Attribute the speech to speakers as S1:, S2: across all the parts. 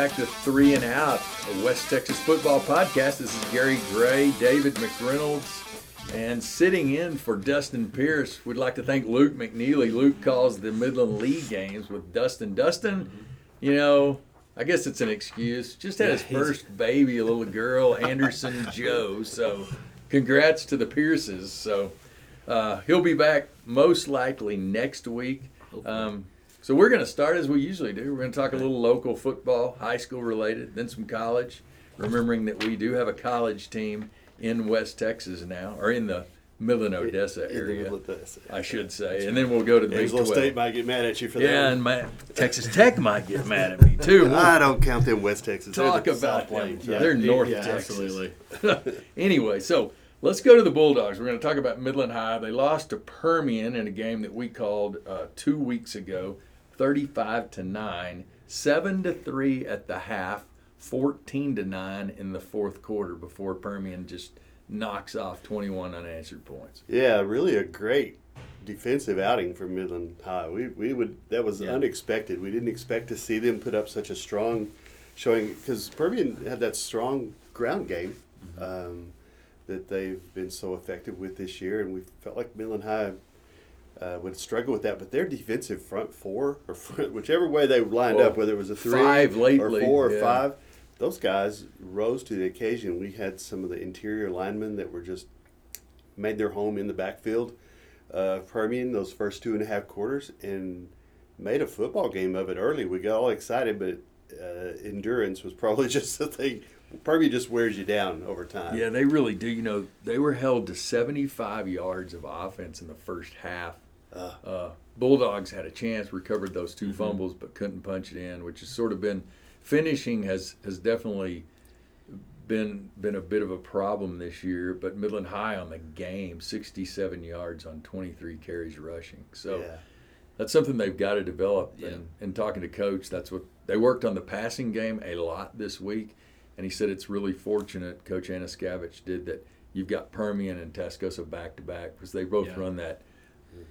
S1: back to Three and Out, a West Texas football podcast. This is Gary Gray, David McReynolds, and sitting in for Dustin Pierce. We'd like to thank Luke McNeely. Luke calls the Midland League games with Dustin. Dustin, you know, I guess it's an excuse. Just had his first baby, a little girl, Anderson Joe. So, congrats to the Pierces. So, uh, he'll be back most likely next week. Um, so we're going to start as we usually do. We're going to talk a little local football, high school related, then some college. Remembering that we do have a college team in West Texas now, or in the Midland Odessa area,
S2: Odessa.
S1: I should say. And then we'll go to the Big 12.
S2: State might get mad at you for that.
S1: Yeah,
S2: one.
S1: and my, Texas Tech might get mad at me too. We'll
S2: I don't count them West Texas. They're
S1: talk
S2: the
S1: about them. Yeah. They're North
S2: Yeah,
S1: Texas.
S2: Absolutely.
S1: anyway, so let's go to the Bulldogs. We're going to talk about Midland High. They lost to Permian in a game that we called uh, two weeks ago, 35 to nine, seven to three at the half, 14 to nine in the fourth quarter before Permian just knocks off 21 unanswered points.
S2: Yeah, really a great defensive outing for Midland High. We we would that was
S1: Yeah.
S2: unexpected. We didn't expect to see them put up such a strong showing because Permian had that strong ground game
S1: Mm-hmm.
S2: um, that they've been so effective with this year, and we felt like Midland High. Uh, would struggle with that, but their defensive front four or front, whichever way they lined
S1: Well,
S2: up, whether it was a three
S1: five lately,
S2: or four or
S1: yeah.
S2: five, those guys rose to the occasion. We had some of the interior linemen that were just made their home in the backfield of Permian those first two and a half quarters and made a football game of it early. We got all excited, but uh, endurance was probably just the thing. Permian just wears you down over time.
S1: Yeah, they really do. You know, they were held to 75 yards of offense in the first half.
S2: Uh.
S1: Uh, Bulldogs had a chance, recovered those 2 fumbles, but couldn't punch it in, which has sort of been finishing has has definitely been been a bit of a problem this year. But Midland High on the game, 67 yards on 23 carries rushing. So
S2: Yeah.
S1: that's something they've got to develop.
S3: Yeah.
S1: And, and talking to coach, that's what they worked on the passing game a lot this week. And he said it's really fortunate, Coach Anaskavich did that. You've got Permian and Tascosa back to back because they both
S3: Yeah.
S1: run that,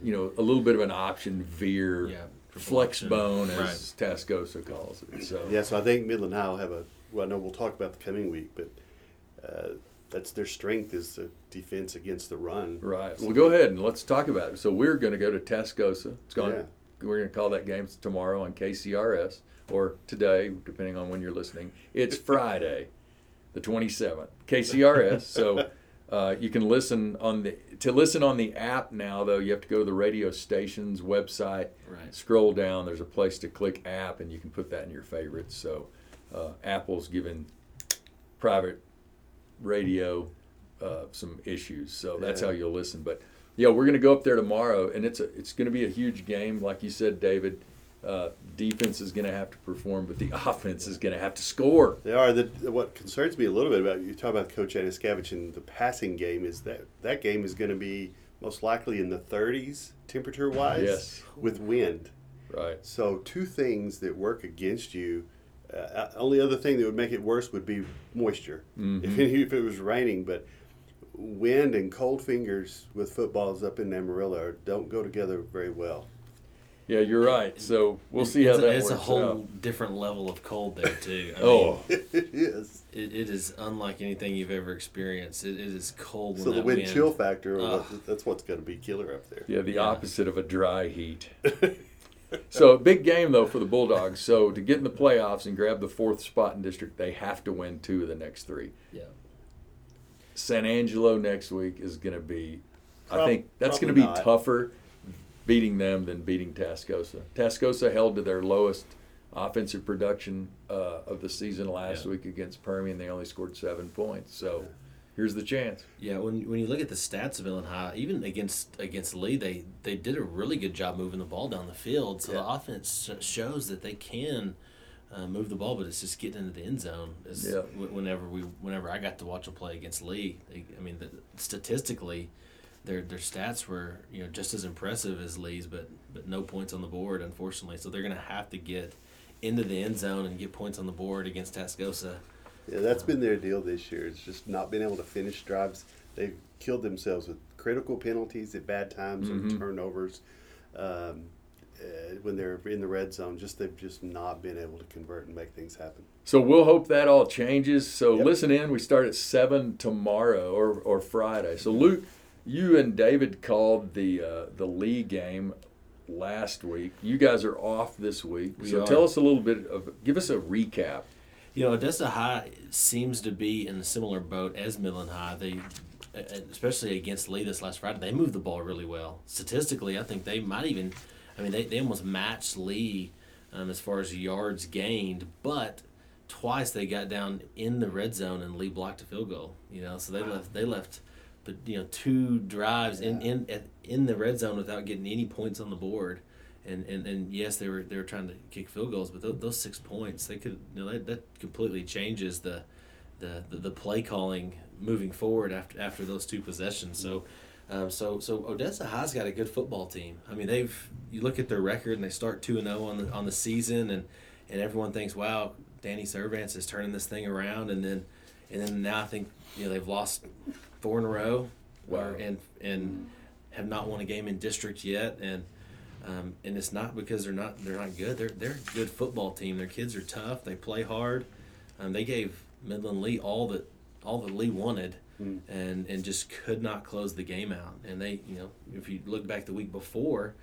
S1: you know, a little bit of an option veer,
S3: Yeah,
S1: flex bone as Tascosa calls it. So
S2: Yeah, so I think Midland High will have a. Well, I know we'll talk about the coming week, but uh, that's their strength is the defense against the run.
S1: Right. Well, go ahead and let's talk about it. So we're going to go to Tascosa. It's going.
S2: Yeah.
S1: We're going to call that game tomorrow on KCRS or today, depending on when you're listening. It's Friday, the 27th. KCRS. so uh, you can listen on the to listen on the app now. Though you have to go to the radio station's website.
S3: Right.
S1: Scroll down. There's a place to click app, and you can put that in your favorites. So uh, Apple's given private radio uh, some issues. So that's
S2: Yeah.
S1: how you'll listen. But yeah, we're going to go up there tomorrow, and it's a, it's going to be a huge game, like you said, David. Uh, defense is going to have to perform, but the offense is going to have to score.
S2: They are. The, what concerns me a little bit about you talk about Coach Anaskavich and the passing game is that that game is going to be most likely in the 30s temperature wise
S1: Yes.
S2: with wind.
S1: Right.
S2: So two things that work against you. Uh, only other thing that would make it worse would be moisture.
S1: Mhm.
S2: If, if it was raining, but wind and cold fingers with footballs up in Amarillo don't go together very well.
S1: Yeah, you're right. So we'll see how
S3: it's
S1: that
S3: a, it's
S1: works
S3: a whole
S1: out.
S3: different level of cold there too. I
S1: Oh,
S3: mean,
S2: it is.
S3: it, it is unlike anything you've ever experienced. It, it is cold.
S2: So
S3: when
S2: the
S3: that
S2: wind
S3: wind
S2: chill factor, ah.
S3: Ugh.
S2: that's what's going to be killer up there.
S1: yeah, the
S3: Yeah.
S1: opposite of a dry heat. So big game though for the Bulldogs. So to get in the playoffs and grab the fourth spot in district, they have to win two of the next three.
S3: Yeah.
S1: San Angelo next week is going to be, I think that's going to be
S2: not.
S1: tougher beating them than beating Tascosa. Tascosa held to their lowest offensive production uh, of the season last
S3: Yeah.
S1: week against Permian. They only scored seven points. So here's the chance.
S3: Yeah, when, when you look at the stats of Illinois High, even against against Lee, they they did a really good job moving the ball down the field. So the offense shows that they can uh, move the ball, but it's just getting into the end zone. Is
S1: Yeah.
S3: Whenever we whenever I got to watch a play against Lee, they, I mean, the, statistically, their their stats were you know just as impressive as Lee's, but but no points on the board, unfortunately. So they're going to have to get into the end zone and get points on the board against Tascosa.
S2: Yeah, that's been their deal this year. It's just not being able to finish drives. They've killed themselves with critical penalties at bad times
S1: Mhm.
S2: or turnovers. Um, uh, when they're in the red zone, just they've just not been able to convert and make things happen.
S1: So we'll hope that all changes. So
S2: Yep.
S1: listen in. We start at seven tomorrow or, or Friday. So Luke, you and David called the uh, the Lee game last week. You guys are off this week.
S3: We
S1: so
S3: are.
S1: tell us a little bit of give us a recap.
S3: You know, Odessa High seems to be in a similar boat as Midland High. They, especially against Lee this last Friday, they moved the ball really well. Statistically, I think they might even, I mean, they, they almost matched Lee um, as far as yards gained, but twice they got down in the red zone and Lee blocked a field goal. You know, so they left they left, but you know, two drives in in in the red zone without getting any points on the board. And, and, and yes, they were they were trying to kick field goals, but those, those six points they could you know that, that completely changes the, the the the play calling moving forward after after those two possessions. So, um, so so Odessa High's got a good football team. I mean, they've you look at their record and they start two and zero on the on the season, and and everyone thinks, wow, Danny Servants is turning this thing around, and then and then now I think you know they've lost four in a row,
S1: Wow.
S3: or, and and have not won a game in district yet, and. Um, and it's not because they're not they're not good. They're they're a good football team. Their kids are tough. They play hard. Um, they gave Midland Lee all that all that Lee wanted,
S2: Mm.
S3: and and just could not close the game out. And they you know if you look back the week before,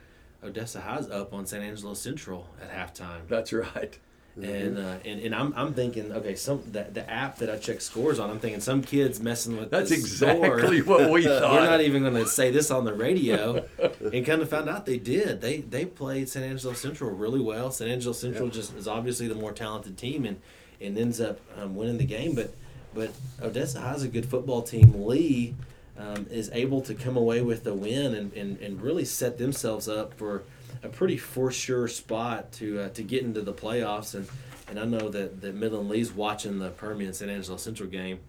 S3: Odessa High's up on San Angelo Central at halftime.
S1: That's right.
S3: And, uh, and and I'm, I'm thinking okay some the, the app that I check scores on I'm thinking some kids messing with
S1: That's
S3: the score.
S1: exactly what we thought.
S3: We're not even going to say this on the radio, and kind of found out they did. They they played San Angelo Central really well. San Angelo Central
S2: Yeah.
S3: just is obviously the more talented team, and and ends up um, winning the game. But but Odessa High's a good football team. Lee um, is able to come away with the win and, and, and really set themselves up for a pretty for sure spot to uh, to get into the playoffs. And and I know that, that Midland Lee's watching the Permian San Angelo Central game,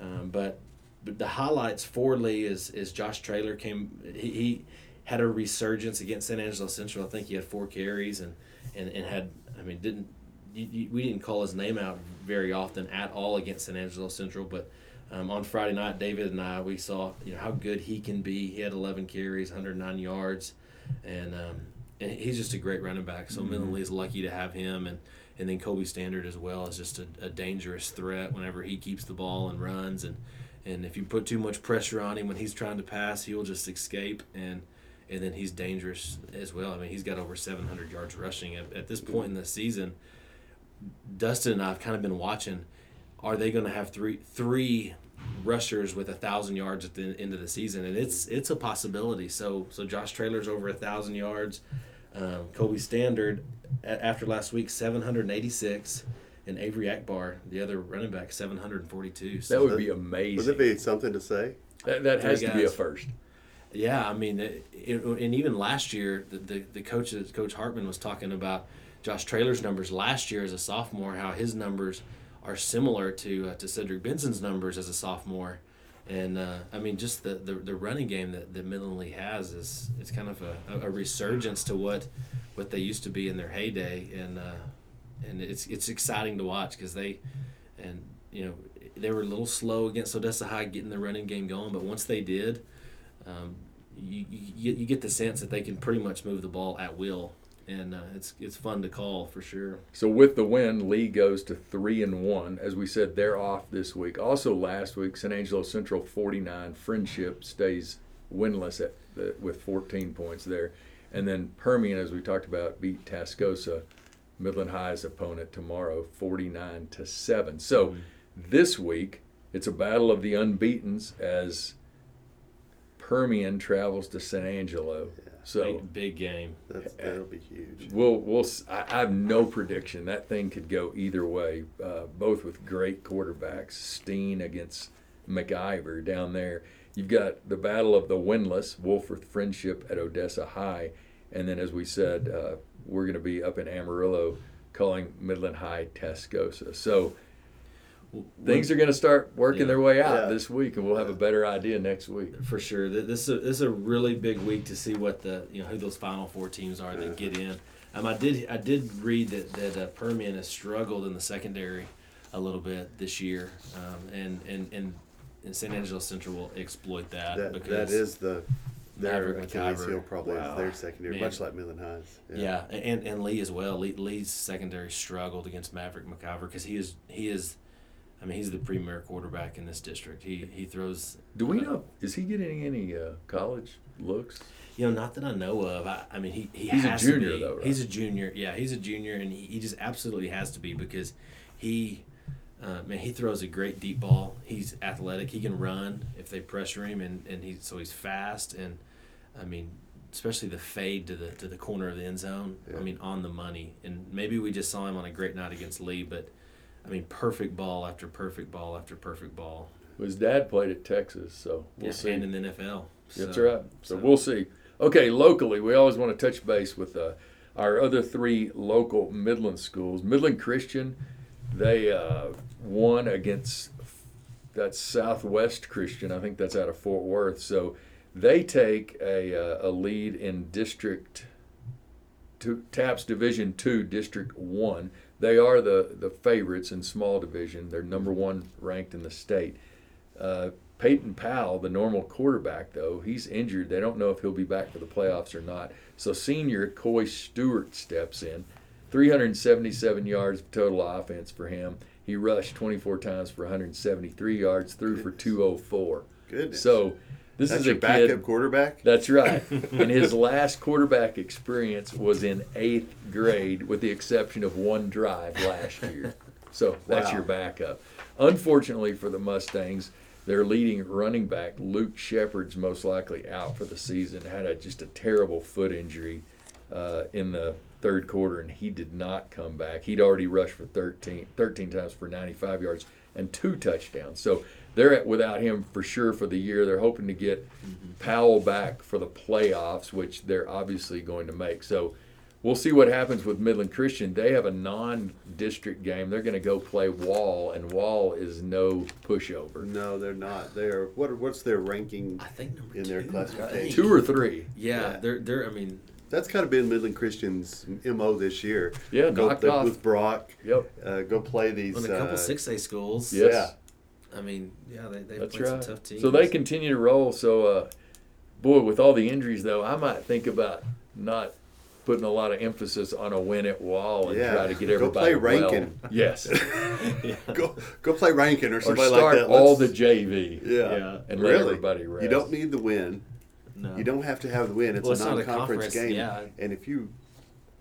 S3: um, but but the highlights for Lee is is Josh Traylor came he, he had a resurgence against San Angelo Central. I think he had four carries and and, and had I mean didn't you, you, we didn't call his name out very often at all against San Angelo Central, but um, on Friday night, David and I we saw you know how good he can be. He had 11 carries, 109 yards, and um, and he's just a great running back. So mm-hmm. Midland Lee's lucky to have him, and and then Kobe Standard as well is just a, a dangerous threat whenever he keeps the ball and runs, and and if you put too much pressure on him when he's trying to pass, he'll just escape and. And then he's dangerous as well. I mean, he's got over 700 yards rushing at, at this point in the season. Dustin and I have kind of been watching. Are they going to have three three rushers with a thousand yards at the end of the season? And it's it's a possibility. So so Josh Traylor's over a thousand yards. Um, Kobe Standard a- after last week 786, and Avery Akbar, the other running back, 742. So
S1: That would be amazing.
S2: Would
S1: amazing.
S2: it be something to say?
S1: that, that has
S3: Three
S1: to be a first.
S3: Yeah, I mean, it, it, and even last year, the, the, the coach, Coach Hartman was talking about Josh Traylor's numbers last year as a sophomore, how his numbers are similar to uh, to Cedric Benson's numbers as a sophomore. And uh, I mean, just the, the, the running game that, that Midland Lee has is it's kind of a, a resurgence to what what they used to be in their heyday, and uh, and it's it's exciting to watch because they and you know they were a little slow against Odessa High getting the running game going, but once they did, um, you, you, you get the sense that they can pretty much move the ball at will, and uh, it's it's fun to call for sure.
S1: So with the win, Lee goes to three and one. As we said, they're off this week. Also last week, San Angelo Central forty nine. Friendship stays winless at the, with fourteen points there, and then Permian, as we talked about, beat Tascosa, Midland High's opponent tomorrow, forty nine to seven. So this week it's a battle of the unbeaten's as Permian travels to San Angelo. So
S3: big, big game.
S2: That's, that'll be huge.
S1: We'll, we'll. s- I, I have no prediction. That thing could go either way. Uh, both with great quarterbacks. Steen against McIver down there. You've got the battle of the winless Wolford Friendship at Odessa High, and then as we said, uh, we're going to be up in Amarillo calling Midland High Tascosa. So things are going to start working
S3: Yeah.
S1: their way out
S2: Yeah.
S1: this week, and we'll have a better idea next week.
S3: for sure. This is a, this is a really big week to see what the you know who those final four teams are that get in. Um, I did I did read that that uh, Permian has struggled in the secondary a little bit this year, um, and and and and San Angelo Central will exploit that,
S2: That
S3: because
S2: that is the Their
S3: Maverick
S2: Achilles
S3: McIver.
S2: heel probably
S1: Wow.
S2: is their secondary,
S3: Man.
S2: much like Midland Highs.
S3: Yeah, and and Lee as well. Lee, Lee's secondary struggled against Maverick McIver because he is he is, I mean he's the premier quarterback in this district. He he throws.
S1: Do we know? Is he getting any uh, college looks?
S3: You know, not that I know of. I, I mean, he, he
S1: He's a junior, though, right?
S3: He's a junior. Yeah, he's a junior, and he, he just absolutely has to be because he, uh, man, he throws a great deep ball. He's athletic. He can run if they pressure him, and and he so he's fast and, I mean, especially the fade to the to the corner of the end zone.
S2: Yeah.
S3: I mean, on the money. And maybe we just saw him on a great night against Lee, but, I mean, perfect ball after perfect ball after perfect ball.
S1: His dad played at Texas, so we'll
S3: yeah,
S1: see.
S3: and in the NFL.
S1: That's
S3: So-
S1: right. So,
S3: so-
S1: we'll see. Okay, locally, we always want to touch base with uh, our other three local Midland schools. Midland Christian, they uh, won against that Southwest Christian. I think that's out of Fort Worth. So they take a, uh, a lead in District two, TAPPS Division Two, District One. They are the the favorites in small division. They're number one ranked in the state. Uh, Peyton Powell, the normal quarterback, though, he's injured. They don't know if he'll be back for the playoffs or not. So senior Coy Stewart steps in. 377 yards of total offense for him. He rushed 24 times for 173 yards, threw for 204.
S2: Goodness.
S1: So this
S2: That's
S1: is a
S2: backup
S1: kid.
S2: quarterback.
S1: That's right. and his last quarterback experience was in eighth grade, with the exception of one drive last year. So that's
S2: Wow.
S1: your backup. Unfortunately for the Mustangs, their leading running back, Luke Shepard's most likely out for the season. Had a, just a terrible foot injury uh, in the third quarter, and he did not come back. He'd already rushed for 13, 13 times for 95 yards and two touchdowns. So they're at, without him for sure for the year. They're hoping to get Powell back for the playoffs, which they're obviously going to make. So we'll see what happens with Midland Christian. They have a non-district game. They're going to go play Wall, and Wall is no pushover.
S2: No, they're not. They're what? What's their ranking?
S3: I think number
S2: In their
S3: two,
S2: classification.
S1: Two or three.
S3: Yeah,
S2: Yeah.
S3: they're they're. I mean,
S2: That's kind of been Midland Christian's mo this year.
S1: Yeah,
S2: go
S1: knocked
S2: play
S1: off.
S2: with Brock.
S1: Yep,
S2: Uh, go play these.
S3: on a couple
S2: uh,
S3: six A schools.
S1: Yes.
S2: Yeah.
S3: I mean, yeah, they they
S1: that's
S3: played
S1: right.
S3: some tough teams.
S1: So they continue to roll. So, uh, boy, with all the injuries though, I might think about not putting a lot of emphasis on a win at Wall and
S2: Yeah.
S1: try to get everybody.
S2: Go
S1: everybody
S2: play
S1: well.
S2: Rankin.
S1: Yes,
S2: Go go play Rankin or
S1: or start
S2: like that.
S1: all the JV.
S2: Yeah.
S3: Yeah.
S1: and let
S2: really.
S1: everybody rest.
S2: You don't need the win.
S3: No.
S2: You don't have to have the win. It's
S3: Well,
S2: a
S3: it's
S2: non-conference
S3: conference,
S2: game.
S3: yeah.
S2: And if you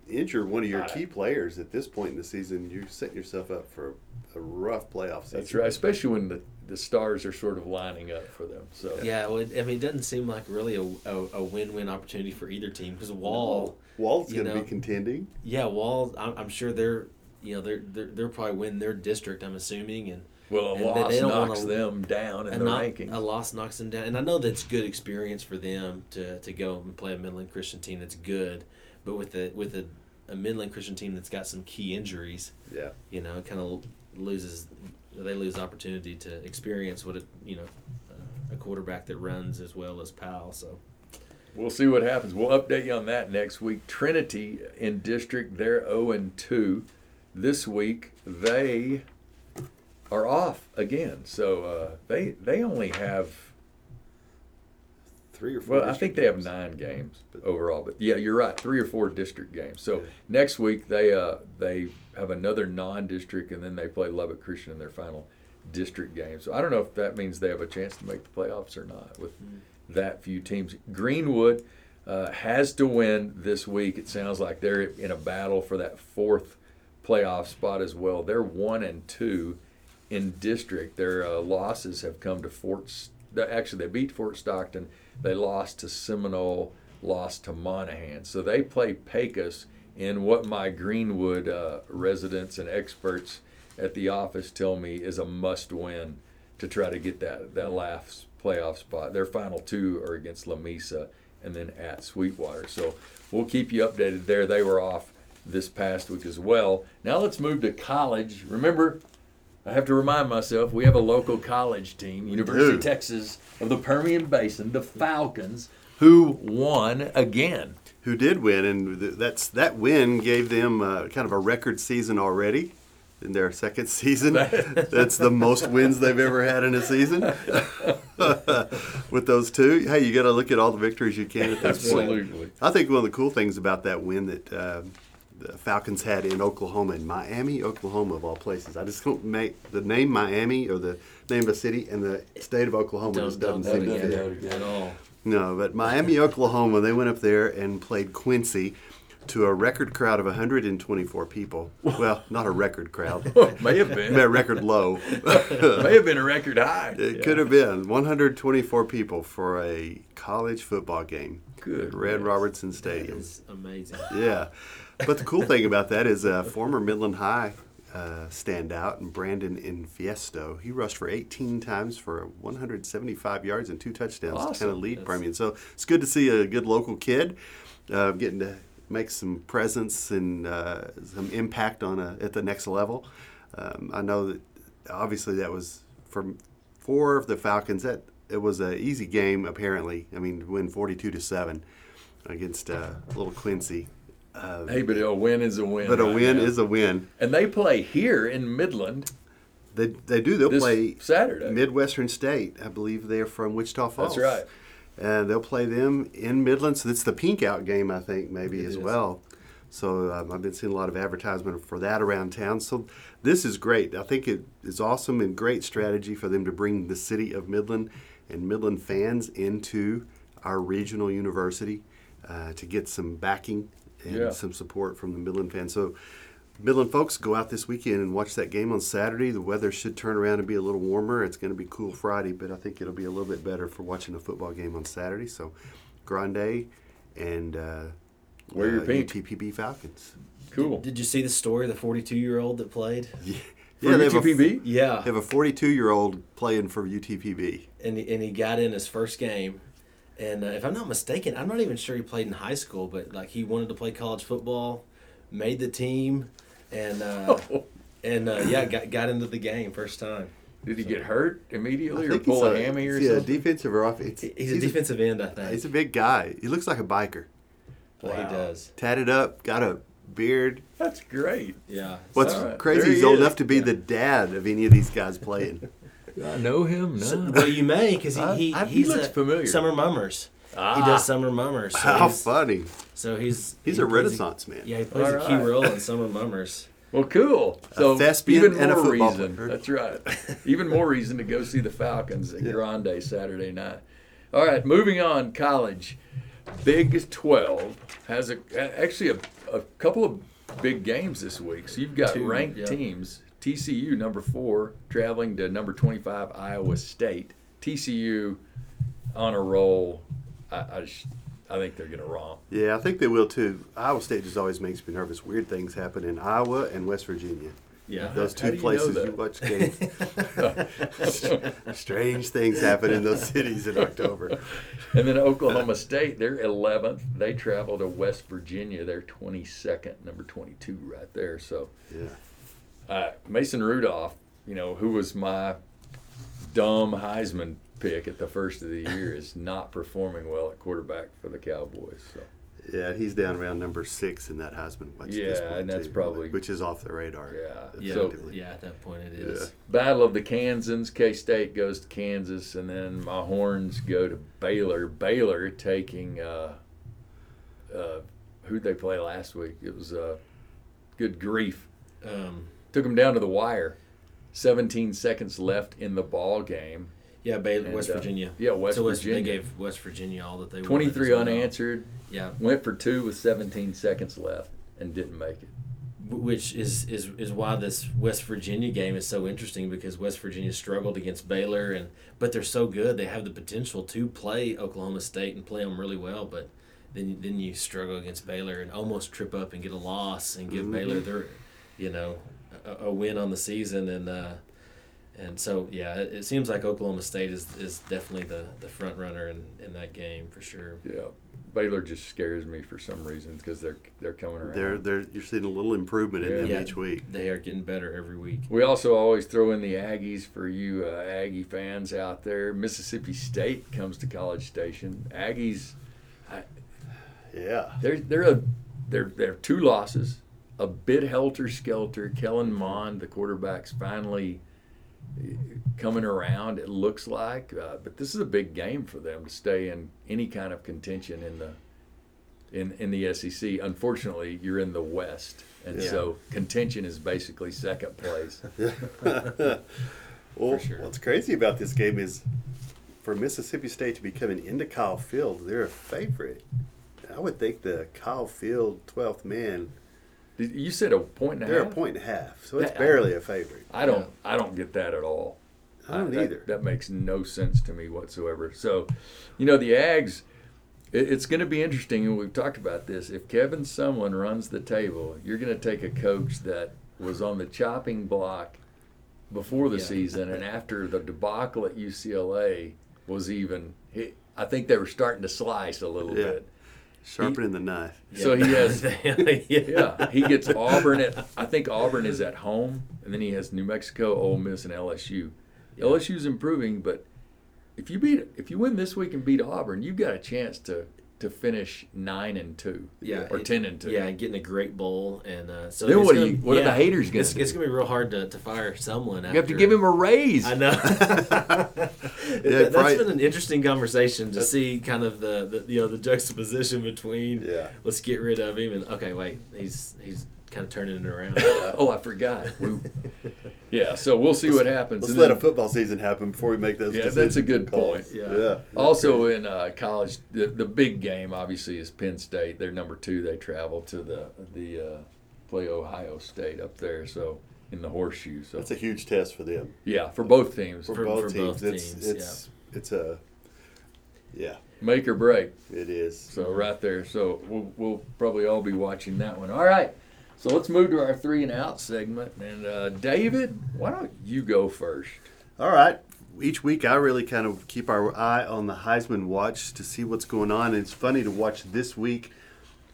S2: injure one of your
S1: Got it.
S2: key players at this point in the season, you're setting yourself up for a rough playoff season.
S1: That's right, especially when the, the stars are sort of lining up for them. So
S3: Yeah, well, it, I mean, it doesn't seem like really a, a, a win-win opportunity for either team because Wall,
S2: Wall's
S3: you
S2: going to be contending.
S3: yeah, Wall, I'm, I'm sure they're, you know, they're, they're they're probably win their district. I'm assuming, and
S1: well, a
S3: And they-
S1: loss
S3: they don't
S1: knocks
S3: wanna-
S1: them down in the
S3: not,
S1: rankings.
S3: a loss knocks them down. And I know that's good experience for them to, to go and play a Midland Christian team that's good, but with the with a, a Midland Christian team that's got some key injuries,
S2: Yeah.
S3: you know, kind of loses they lose opportunity to experience what it you know a quarterback that runs as well as Powell. So
S1: We'll see what happens. We'll update you on that next week. Trinity in district, they're 0 and 2. This week they are off again. So uh, they they only have
S2: Three or four.
S1: well, I think they have nine games
S2: But-
S1: overall. But yeah, you're right, three or four district games. So
S2: Yeah.
S1: next week they uh they have another non-district, and then they play Lubbock Christian in their final district game. So I don't know if that means they have a chance to make the playoffs or not with that few teams. Greenwood uh, has to win this week. It sounds like they're in a battle for that fourth playoff spot as well. They're one and two in district. Their uh, losses have come to Fort. S- they- Actually, they beat Fort Stockton. They lost to Seminole. Lost to Monahan. So they play Pecos in what my Greenwood uh, residents and experts at the office tell me is a must-win to try to get that that last playoff spot. Their final two are against Lamesa and then at Sweetwater. So we'll keep you updated there. They were off this past week as well. Now let's move to college. Remember, I have to remind myself we have a local college team, University of. Texas of the Permian Basin, the Falcons, who won again.
S2: who did win, and that's that win gave them uh, kind of a record season already in their second season. that's the most wins they've ever had in a season. with those two. Hey, you got to look at all the victories you can at this point.
S1: Absolutely.
S2: I think one of the cool things about that win that uh, Falcons had in Oklahoma, in Miami, Oklahoma of all places. I just don't make the name Miami or the name of a city and the state of Oklahoma
S3: Don't,
S2: just doesn't seem to fit.
S3: at all.
S2: No, but Miami, Oklahoma, they went up there and played Quincy to a record crowd of 124 people. Well, not a record crowd,
S1: May have been.
S2: a record low.
S1: May have been a record high.
S2: It could have been 124 people for a college football game
S1: Good
S2: at Red
S1: gracious.
S2: Robertson Stadium.
S3: is amazing.
S2: Yeah, but the cool thing about that is a former Midland High uh, standout and Brandon Infiesto. He rushed for 18 times for 175 yards and two touchdowns to kind of lead
S3: That's-
S2: Permian. So it's good to see a good local kid uh, getting to make some presence and uh, some impact on a, at the next level. Um, I know that obviously that was for for the Falcons. That it was an easy game apparently. I mean, to win 42 to seven against uh, little Quincy. Uh,
S1: Hey, but a win is a win.
S2: but a
S1: right
S2: win
S1: now.
S2: is a win.
S1: And they play here in Midland
S2: They, they do. They'll play
S1: Saturday.
S2: Midwestern State. I believe they're from Wichita Falls.
S1: That's right.
S2: And they'll play them in Midland. So it's the pink out game, I think, maybe
S3: It
S2: as
S3: is.
S2: well. So um, I've been seeing a lot of advertisement for that around town. So this is great. I think it is awesome and great strategy for them to bring the city of Midland and Midland fans into our regional university uh, to get some backing and
S1: Yeah.
S2: some support from the Midland fans. So Midland folks, go out this weekend and watch that game on Saturday. The weather should turn around and be a little warmer. It's going to be cool Friday, but I think it'll be a little bit better for watching a football game on Saturday. So, Grande and uh,
S1: Wear your
S2: uh,
S1: pink.
S2: UTPB Falcons.
S1: Cool.
S3: Did you see the story of the 42 year old that played?
S2: Yeah,
S1: For
S2: they have, a,
S1: UTPB?
S3: Yeah.
S2: they have a 42 year old playing for UTPB.
S3: and he, and he got in his first game. And uh, if I'm not mistaken, I'm not even sure he played in high school, but like he wanted to play college football, made the team, and uh, and uh, yeah, got got into the game first time.
S1: Did he get hurt immediately or pull
S2: he's
S1: a hammy or
S2: yeah,
S1: something?
S2: defensive or off. It's,
S3: He's, a defensive end, I think.
S2: he's a big guy. He looks like a biker.
S3: Well,
S1: Wow.
S3: He does.
S2: Tatted up, got a beard.
S1: That's great.
S3: Yeah.
S2: What's
S1: All right.
S2: crazy?
S1: There
S2: He's
S1: he
S2: old
S1: is.
S2: enough to be the dad of any of these guys playing.
S1: I know him. No.
S3: So, well, you may because he,
S1: I-
S3: he,
S1: I- he looks
S3: a
S1: familiar.
S3: Summer Mummers.
S1: Ah.
S3: He does Summer Mummers. So
S2: How funny!
S3: so he's
S2: He's
S3: he
S2: a
S3: plays
S2: Renaissance man.
S3: Yeah, he plays
S1: All
S3: a key
S1: right.
S3: role in Summer Mummers.
S1: Well, cool. So
S2: thespian
S1: even
S2: and a
S1: more
S2: football
S1: reason.
S2: player.
S1: That's right. even more reason to go see the Falcons at
S2: Yeah.
S1: Grande Saturday night. All right, moving on. College, Big Twelve has a actually a, a couple of big games this week. So you've got
S3: Two,
S1: ranked
S3: yeah.
S1: teams. TCU number four traveling to number twenty-five Iowa State. TCU on a roll. I I, just, I think they're gonna romp.
S2: Yeah, I think they will too. Iowa State just always makes me nervous. Weird things happen in Iowa and West Virginia.
S3: Yeah.
S2: Those two
S1: you
S2: places you watch games. Strange things happen in those cities in October.
S1: And then Oklahoma State, they're 11th. They travel to West Virginia. They're 22nd, number 22 right there. So
S2: Yeah.
S1: Uh, Mason Rudolph, you know, who was my dumb Heisman pick at the first of the year, is not performing well at quarterback for the Cowboys. So
S2: Yeah, he's down around number six in that Heisman watch. at this
S1: Yeah,
S2: point,
S1: and that's
S2: too,
S1: probably-
S2: which is off the radar.
S1: yeah,
S3: Yeah,
S1: so
S3: yeah, at that point it is.
S1: Battle of the Kansans. K State goes to Kansas, and then my Horns go to Baylor. Baylor taking uh, uh, who'd they play last week? It was uh, good grief.
S3: Um,
S1: Took them down to the wire. 17 seconds left in the ball game.
S3: yeah, Baylor, West
S1: uh,
S3: Virginia.
S1: yeah, West
S3: so West,
S1: Virginia.
S3: They gave West Virginia all that they wanted.
S1: 23
S3: as well.
S1: unanswered.
S3: Yeah,
S1: Went for two with 17 seconds left and didn't make it.
S3: which is, is is why this West Virginia game is so interesting because West Virginia struggled against Baylor and but they're so good they have the potential to play Oklahoma State and play them really well but then then you struggle against Baylor and almost trip up and get a loss and give
S2: Mhm.
S3: Baylor their you know a, a win on the season and uh, and so yeah it, it seems like Oklahoma State is, is definitely the, the front runner in, in that game for sure.
S1: Yeah. Baylor just scares me for some reason because they're they're coming around.
S2: They're they're you're seeing a little improvement in them
S3: Yeah.
S2: each week.
S3: They are getting better every week.
S1: We also always throw in the Aggies for you uh, Aggie fans out there. Mississippi State comes to College Station. Aggies,
S2: Yeah.
S1: they're they're a they're they're two losses, a bit helter skelter. Kellen Mond, the quarterback's finally coming around. It looks like, uh, but this is a big game for them to stay in any kind of contention in the in in the SEC. Unfortunately, you're in the West, and
S2: Yeah.
S1: so contention is basically second place.
S2: Well,
S3: sure.
S2: what's crazy about this game is for Mississippi State to be coming into Kyle Field, they're a favorite. I would think the Kyle Field 12th man,
S1: Did- You said a point and a half.
S2: they're a point and a half, so it's
S1: That-
S2: barely a favorite.
S1: I don't. I don't get that at all.
S2: I don't
S1: that,
S2: either.
S1: That makes no sense to me whatsoever. So, you know, the Ags. It, it's going to be interesting, and we've talked about this. If Kevin Sumlin runs the table, you're going to take a coach that was on the chopping block before the
S3: Yeah.
S1: season, and after the debacle at UCLA was even. He, I think they were starting to slice a little
S2: Yeah.
S1: bit.
S2: Sharpening the knife.
S1: So he has-
S3: yeah.
S1: Yeah, he gets Auburn at. I think Auburn is at home, and then he has New Mexico, Ole Miss, and LSU. LSU's improving, but if you beat, if you win this week and beat Auburn, you've got a chance to to finish nine and two,
S3: Yeah,
S1: or
S3: it-
S1: ten and two.
S3: Yeah, and getting a great bowl, and uh, so
S1: Then what are
S3: gonna-
S1: you- what are the haters gonna
S3: It's,
S1: do?
S3: it's gonna be real hard to, to fire someone.
S1: you have to give him a raise.
S3: I know. That- that's
S2: probably-
S3: been an interesting conversation to see kind of the, the you know the juxtaposition between
S2: Yeah.
S3: let's get rid of him and okay wait he's he's kind of turning it around.
S1: oh, I forgot. We- yeah, so we'll see what happens.
S2: Let's
S1: And
S2: let a football season happen before we make those
S1: Yeah,
S2: decisions.
S1: that's a good
S2: calls.
S1: point.
S3: Yeah.
S2: yeah.
S1: Also in uh, college, the, the big game obviously is Penn State. They're number two. They travel to the the uh, play Ohio State up there. So in the horseshoe. So
S2: That's a huge test for them.
S1: yeah, for both teams,
S2: For,
S3: For-
S2: both
S3: for
S2: teams.
S3: both
S2: it's
S3: teams,
S2: it's it's a yeah,
S1: make or break.
S2: it is.
S1: So right there. So we'll, we'll probably all be watching that one. All right. So let's move to our three and out segment. And uh, David, why don't you go first?
S2: All right. Each week, I really kind of keep our eye on the Heisman watch to see what's going on. And it's funny to watch this week.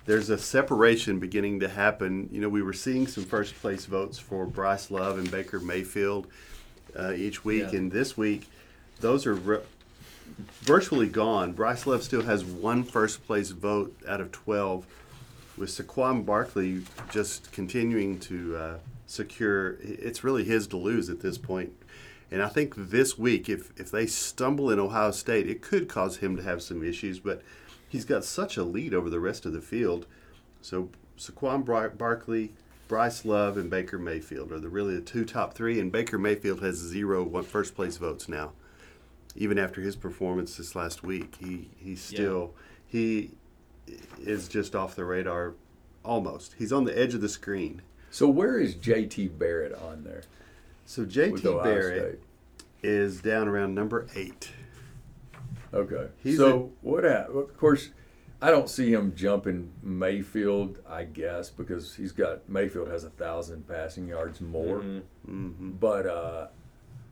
S2: There's a separation beginning to happen. You know, we were seeing some first place votes for Bryce Love and Baker Mayfield uh, each week,
S3: Yeah.
S2: and this week, those are re- virtually gone. Bryce Love still has one first place vote out of 12, with Saquon Barkley just continuing to uh, secure. It's really his to lose at this point. And I think this week, if, if they stumble in Ohio State, it could cause him to have some issues, but he's got such a lead over the rest of the field. So Saquon Bar- Barkley, Bryce Love, and Baker Mayfield are the really the two top three, and Baker Mayfield has zero one first place votes now. Even after his performance this last week, he he's
S3: Yeah.
S2: still he is just off the radar, almost. He's on the edge of the screen.
S1: So where is JT Barrett on there?
S2: So JT Barrett is down around number eight.
S1: Okay.
S2: He's
S1: so what? hap- Of course, I don't see him jumping Mayfield. I guess because he's got Mayfield has a thousand passing yards more.
S3: Mhm.
S2: hmm
S1: But uh,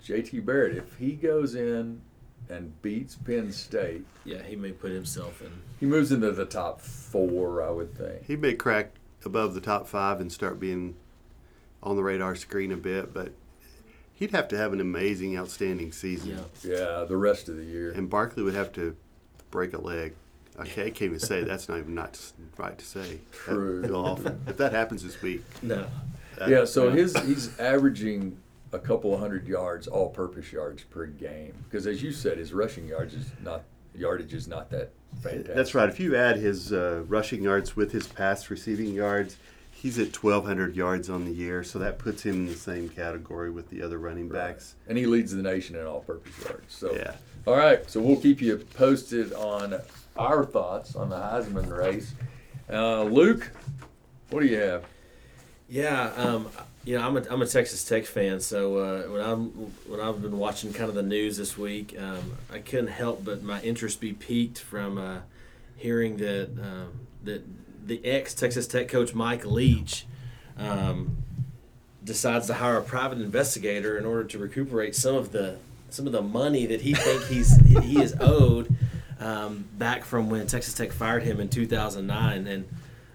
S1: JT Barrett, if he goes in and beats Penn State,
S3: Yeah, he may put himself in.
S1: he moves into the top four. I would think.
S2: He may crack above the top five and start being on the radar screen a bit, but he'd have to have an amazing, outstanding season.
S3: Yeah.
S1: Yeah, the rest of the year.
S2: And Barkley would have to break a leg. I can't, I can't even say that's not even not right to say.
S1: True.
S2: That'd feel awful. If that happens this week,
S3: No.
S2: that-
S1: Yeah, so
S3: Yeah.
S1: his he's averaging a couple of hundred yards, all-purpose yards per game. Because as you said, his rushing yards is not yardage is not that fantastic.
S2: That's right. If you add his uh, rushing yards with his pass receiving yards, he's at 1,200 yards on the year. So that puts him in the same category with the other running
S1: Right.
S2: backs.
S1: and he leads the nation in all-purpose yards. So,
S2: Yeah.
S1: all right. So we'll keep you posted on our thoughts on the Heisman race. Uh, Luke, what do you have?
S3: Yeah, um, you know, I'm a, I'm a Texas Tech fan, so uh, when I'm when I've been watching kind of the news this week, um, I couldn't help but my interest be piqued from uh, hearing that um, that the ex Texas Tech coach Mike Leach um, decides to hire a private investigator in order to recuperate some of the some of the money that he think he's he is owed um, back from when Texas Tech fired him in 2009 and.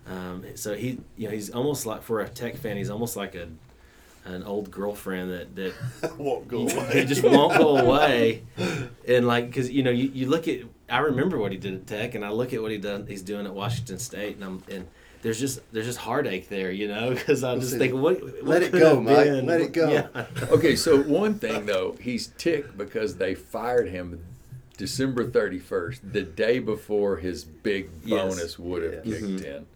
S3: Um, so he, you know, he's almost like for a tech fan, he's almost like a an old girlfriend that that
S2: Won't go
S3: he
S2: away.
S3: just won't go away. And like, because you know, you, you look at, I remember what he did at Tech, and I look at what he done, he's doing at Washington State, and I'm and there's just there's just heartache there, you know, because I'm just
S2: Listen,
S3: think what, what
S2: let it go,
S3: have
S2: Mike,
S3: been?
S2: let it go.
S3: Yeah.
S1: Okay, so one thing though, he's ticked because they fired him December 31st, the day before his big
S3: Yes.
S1: bonus would have
S2: Yeah.
S1: kicked
S3: Mhm.
S1: in.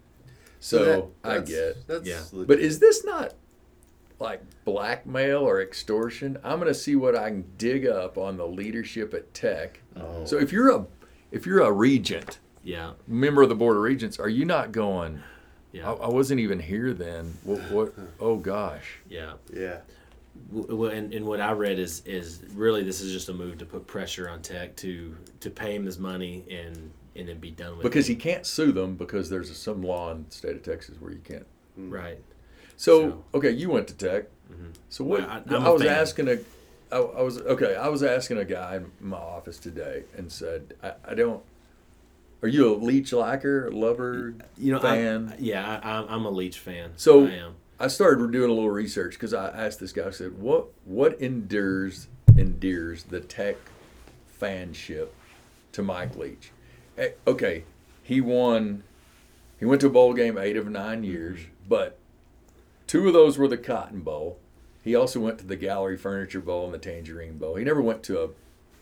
S1: So
S2: that-
S1: I get.
S2: That's
S3: Yeah.
S2: legit.
S1: But is this not like blackmail or extortion? I'm going to see what I can dig up on the leadership at Tech.
S2: Oh.
S1: So if you're a if you're a regent,
S3: Yeah,
S1: member of the board of regents, are you not going?
S3: yeah,
S1: I, I wasn't even here then. What? What? Oh gosh.
S3: yeah.
S2: yeah.
S3: Well, and, and what I read is is really this is just a move to put pressure on Tech to to pay him his money and and then be done with
S1: Because
S3: it.
S1: he can't sue them because there's a, some law in the state of Texas where you can't. Mm.
S3: right.
S1: So,
S3: So-
S1: okay, you went to Tech. Mm-hmm. So what?
S3: Well, I-
S1: I, was
S3: fan.
S1: asking a, I, I was okay. I was asking a guy in my office today and said, I, I don't. Are you a Leach liker, lover,
S3: You know,
S1: fan?
S3: I, yeah, I, I'm- I'm a Leach fan.
S1: So-
S3: I am.
S1: I started doing a little research because I asked this guy. I said, "What what endures endears the Tech fanship to Mike Leach?" Eh, Okay, he won. He went to a bowl game eight of nine years, but two of those were the Cotton Bowl. He also went to the Gallery Furniture Bowl and the Tangerine Bowl. He never went to a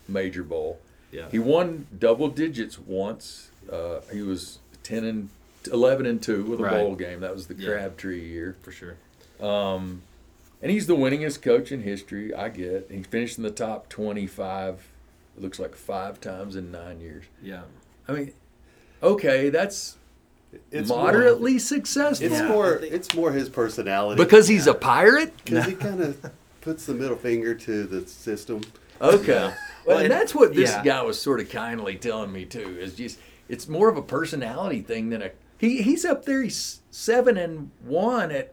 S1: major bowl.
S3: Yeah.
S1: He won double digits once. Uh, he was ten and eleven and two with a
S3: Right.
S1: bowl game. That was the
S3: Yeah.
S1: Crabtree year.
S3: for sure.
S1: Um, and he's the winningest coach in history. I get. He finished in the top twenty-five. It looks like five times in nine years.
S3: Yeah.
S1: I mean, okay, that's
S2: It's
S1: moderately
S2: More,
S1: successful
S2: it's
S3: Yeah,
S2: more it's more his personality
S1: because he's a pirate.
S2: because he kind of puts the middle finger to the system.
S1: Okay.
S3: Yeah.
S1: Well,
S3: Well,
S1: and
S3: and-
S1: that's what this
S3: yeah.
S1: guy was sort of kindly telling me too. Is just it's more of a personality thing than a he. He's up there. He's seven and one at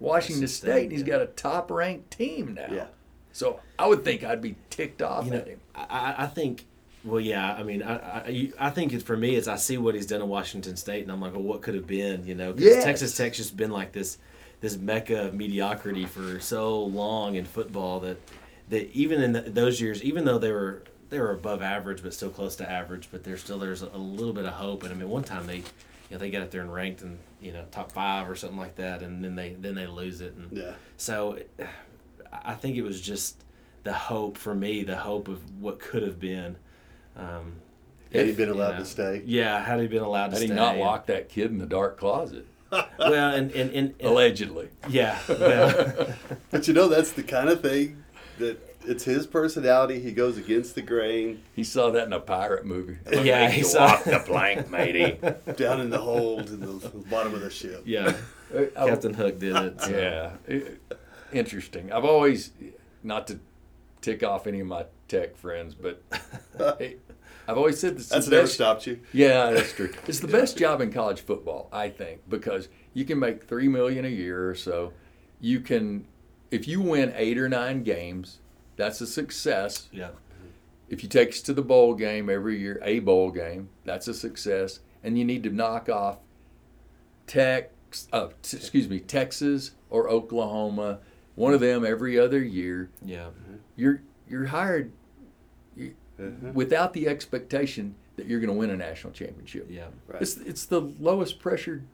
S1: Washington
S3: Washington
S1: State.
S3: State,
S1: and He's
S3: yeah.
S1: got a top ranked team now.
S2: Yeah.
S1: So I would think I'd be ticked off
S3: You know,
S1: at him.
S3: I, I- I think. Well, yeah. I mean, I, I, I think it, for me, it's I see what he's done at Washington State, and I'm like, well, what could have been? You know,
S1: Yes.
S3: Texas Tech's just been like this, this mecca of mediocrity for so long in football that, that even in the, those years, even though they were they were above average, but still close to average, but there's still there's a, little bit of hope. And I mean, one time they, you know, they got up there and ranked in you know top five or something like that, and then they then they lose it. And
S2: Yeah.
S3: so I think it was just the hope for me, the hope of what could have been. Um,
S2: Had he been allowed
S3: yeah.
S2: to stay?
S3: yeah, had he been allowed to stay?
S1: Had he not locked that kid in the dark closet?
S3: Well, and, and, and, and
S1: Allegedly.
S3: yeah, well,
S2: But you know, that's the kind of thing that it's his personality. He goes against the grain,
S1: He saw that in a pirate movie.
S3: Yeah,
S1: Make
S3: he
S1: you
S3: saw-
S1: walk the plank, matey.
S2: down in the hold in the bottom of the ship.
S3: yeah. Captain Hook did it. so.
S1: Yeah, It- interesting. I've always, not to tick off any of my tech friends, but hey, I've always said this.
S2: That's
S1: the
S2: never
S1: best-
S2: stopped you.
S1: Yeah, that's true. It's the best job in college football, I think, because you can make three million a year or so. You can, if you win eight or nine games, that's a success.
S3: Yeah.
S1: If you take us to the bowl game every year, a bowl game, that's a success. And you need to knock off Tex, uh, t- excuse me, Texas or Oklahoma, one of them every other year.
S3: Yeah.
S1: You're you're hired you,
S2: Uh-huh.
S1: without the expectation that you're going to win a national championship.
S3: Yeah.
S2: Right.
S1: It's it's the lowest pressured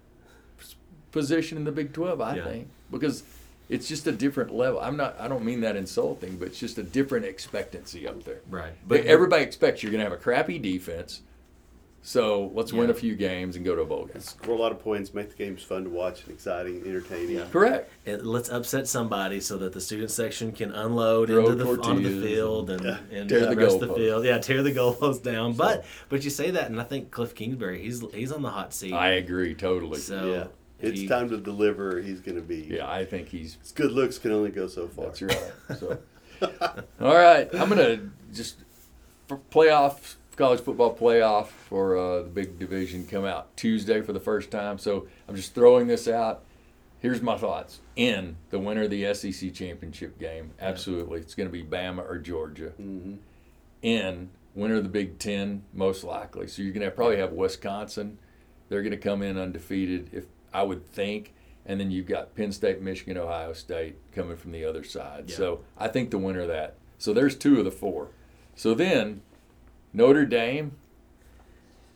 S1: position in the Big Twelve, I
S3: Yeah.
S1: think, because it's just a different level. I'm not. I don't mean that insulting, but it's just a different expectancy up there.
S3: Right.
S1: But everybody expects you're going to have a crappy defense. So let's win a few games and go to a bowl game.
S2: Score a lot of points, make the games fun to watch and exciting, entertaining.
S3: Yeah.
S1: Correct.
S3: And let's upset somebody so that the student section can unload
S1: Throw
S3: into the onto the field and,
S2: Yeah.
S3: and
S1: Tear the
S3: rest the
S1: goalpost.
S3: field. Yeah, tear the goalpost down. But but you say that, and I think Cliff Kingsbury, he's he's on the hot seat.
S1: I agree totally.
S3: so
S2: Yeah. It's
S3: he-
S2: time to deliver. He's going to be.
S1: yeah, I think he's
S2: His good looks can only go so far.
S1: That's right. So, all right, I'm gonna just for playoff college football playoff for uh, the big division come out Tuesday for the first time. So I'm just throwing this out. Here's my thoughts. In the winner of the SEC championship game, absolutely, it's going to be Bama or Georgia.
S2: hmm
S1: In winner of the Big Ten, most likely. So you're going to probably have Wisconsin. They're going to come in undefeated, if I would think, and then you've got Penn State, Michigan, Ohio State coming from the other side.
S3: Yeah.
S1: So I think the winner of that. So there's two of the four. So then Notre Dame,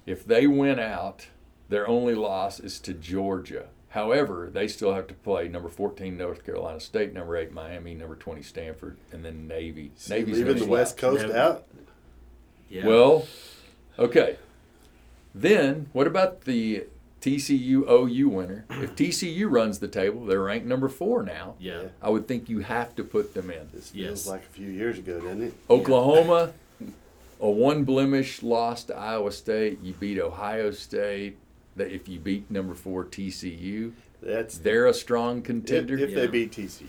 S1: if they win out, Their only loss is to Georgia. However, they still have to play number 14 North Carolina State, number 8 Miami, number 20 Stanford, and then Navy. Navy's
S2: leaving
S1: no
S2: the West
S1: slouch.
S2: Coast
S3: Never.
S2: out.
S3: Yeah.
S1: Well, okay. Then what about the TCU OU winner? If TCU runs the table, they're ranked number four now.
S3: yeah.
S2: Yeah.
S1: I would think you have to put them in.
S2: This
S3: Yes.
S2: feels like a few years ago, doesn't it?
S1: Oklahoma, a one blemish loss to Iowa State. You beat Ohio State. That if you beat number four TCU,
S2: That's
S1: they're a strong contender.
S2: if they
S3: Yeah.
S2: beat TCU.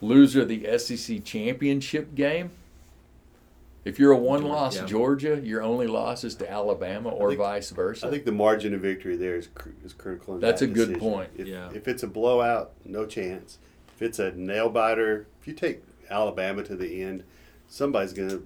S1: Loser of the SEC championship game. If you're a one-loss
S3: Yeah.
S1: Georgia, your only loss is to Alabama, or
S2: think-
S1: vice versa.
S2: I think the margin of victory there is, is critical. In
S1: That's
S2: that
S1: a good point.
S2: If,
S3: Yeah.
S2: if it's a blowout, no chance. If it's a nail biter, if you take Alabama to the end, somebody's gonna.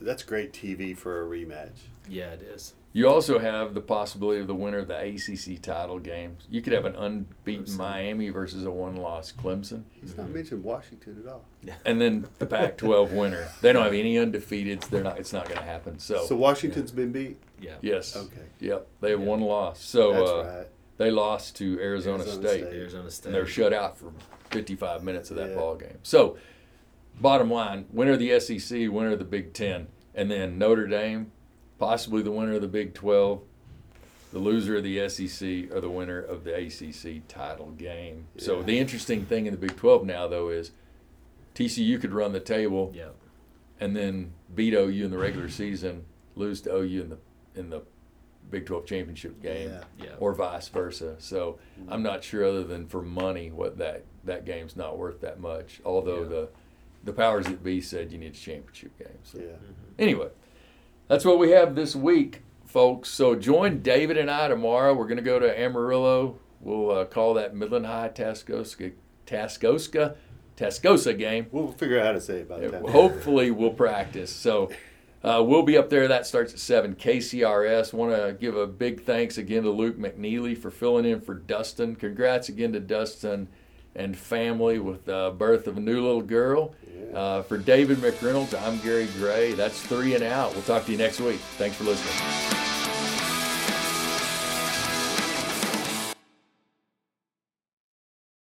S2: That's great TV for a rematch.
S3: Yeah, it is.
S1: You also have the possibility of the winner of the ACC title game. You could have an unbeaten
S3: Clemson.
S1: Miami versus a one-loss Clemson,
S2: He's not mentioned Washington at all.
S1: and then the Pac-12 winner. They don't have any undefeateds. They're not. It's not going to happen. So,
S2: So Washington's been beat.
S3: Yeah.
S1: yes,
S2: Okay,
S1: yep, they have
S3: Yeah.
S1: one loss. So
S2: that's
S1: uh,
S2: right.
S1: they lost to Arizona,
S2: Arizona
S1: State,
S2: State.
S3: Arizona State.
S1: and they're shut out for 55 minutes of that
S2: Yeah.
S1: ball game. So, bottom line, winner of the SEC, winner of the Big Ten, and then Notre Dame, possibly the winner of the Big 12. The loser of the SEC or the winner of the ACC title game. So the interesting thing in the Big 12 now, though, is TCU could run the table
S3: Yeah.
S1: and then beat OU in the regular season, lose to OU in the in the Big 12 championship game,
S2: Yeah.
S3: Yeah.
S1: or vice versa. So I'm not sure, other than for money, what that that game's not worth that much. Although
S3: Yeah.
S1: the the powers that be said you need a championship game. So
S2: Yeah.
S1: anyway, that's what we have this week, folks. So join David and I tomorrow. We're going to go to Amarillo. We'll uh, call that Midland High Tascosa Tascosa Tascosa game.
S2: We'll figure out how to say it by the time.
S1: hopefully we'll practice. So uh, we'll be up there. That starts at seven. KCRS. Want to give a big thanks again to Luke McNeely for filling in for Dustin. Congrats again to Dustin and family with the birth of a new little girl. Uh, for David McReynolds, I'm Gary Gray. That's three and out. We'll talk to you next week. Thanks for listening.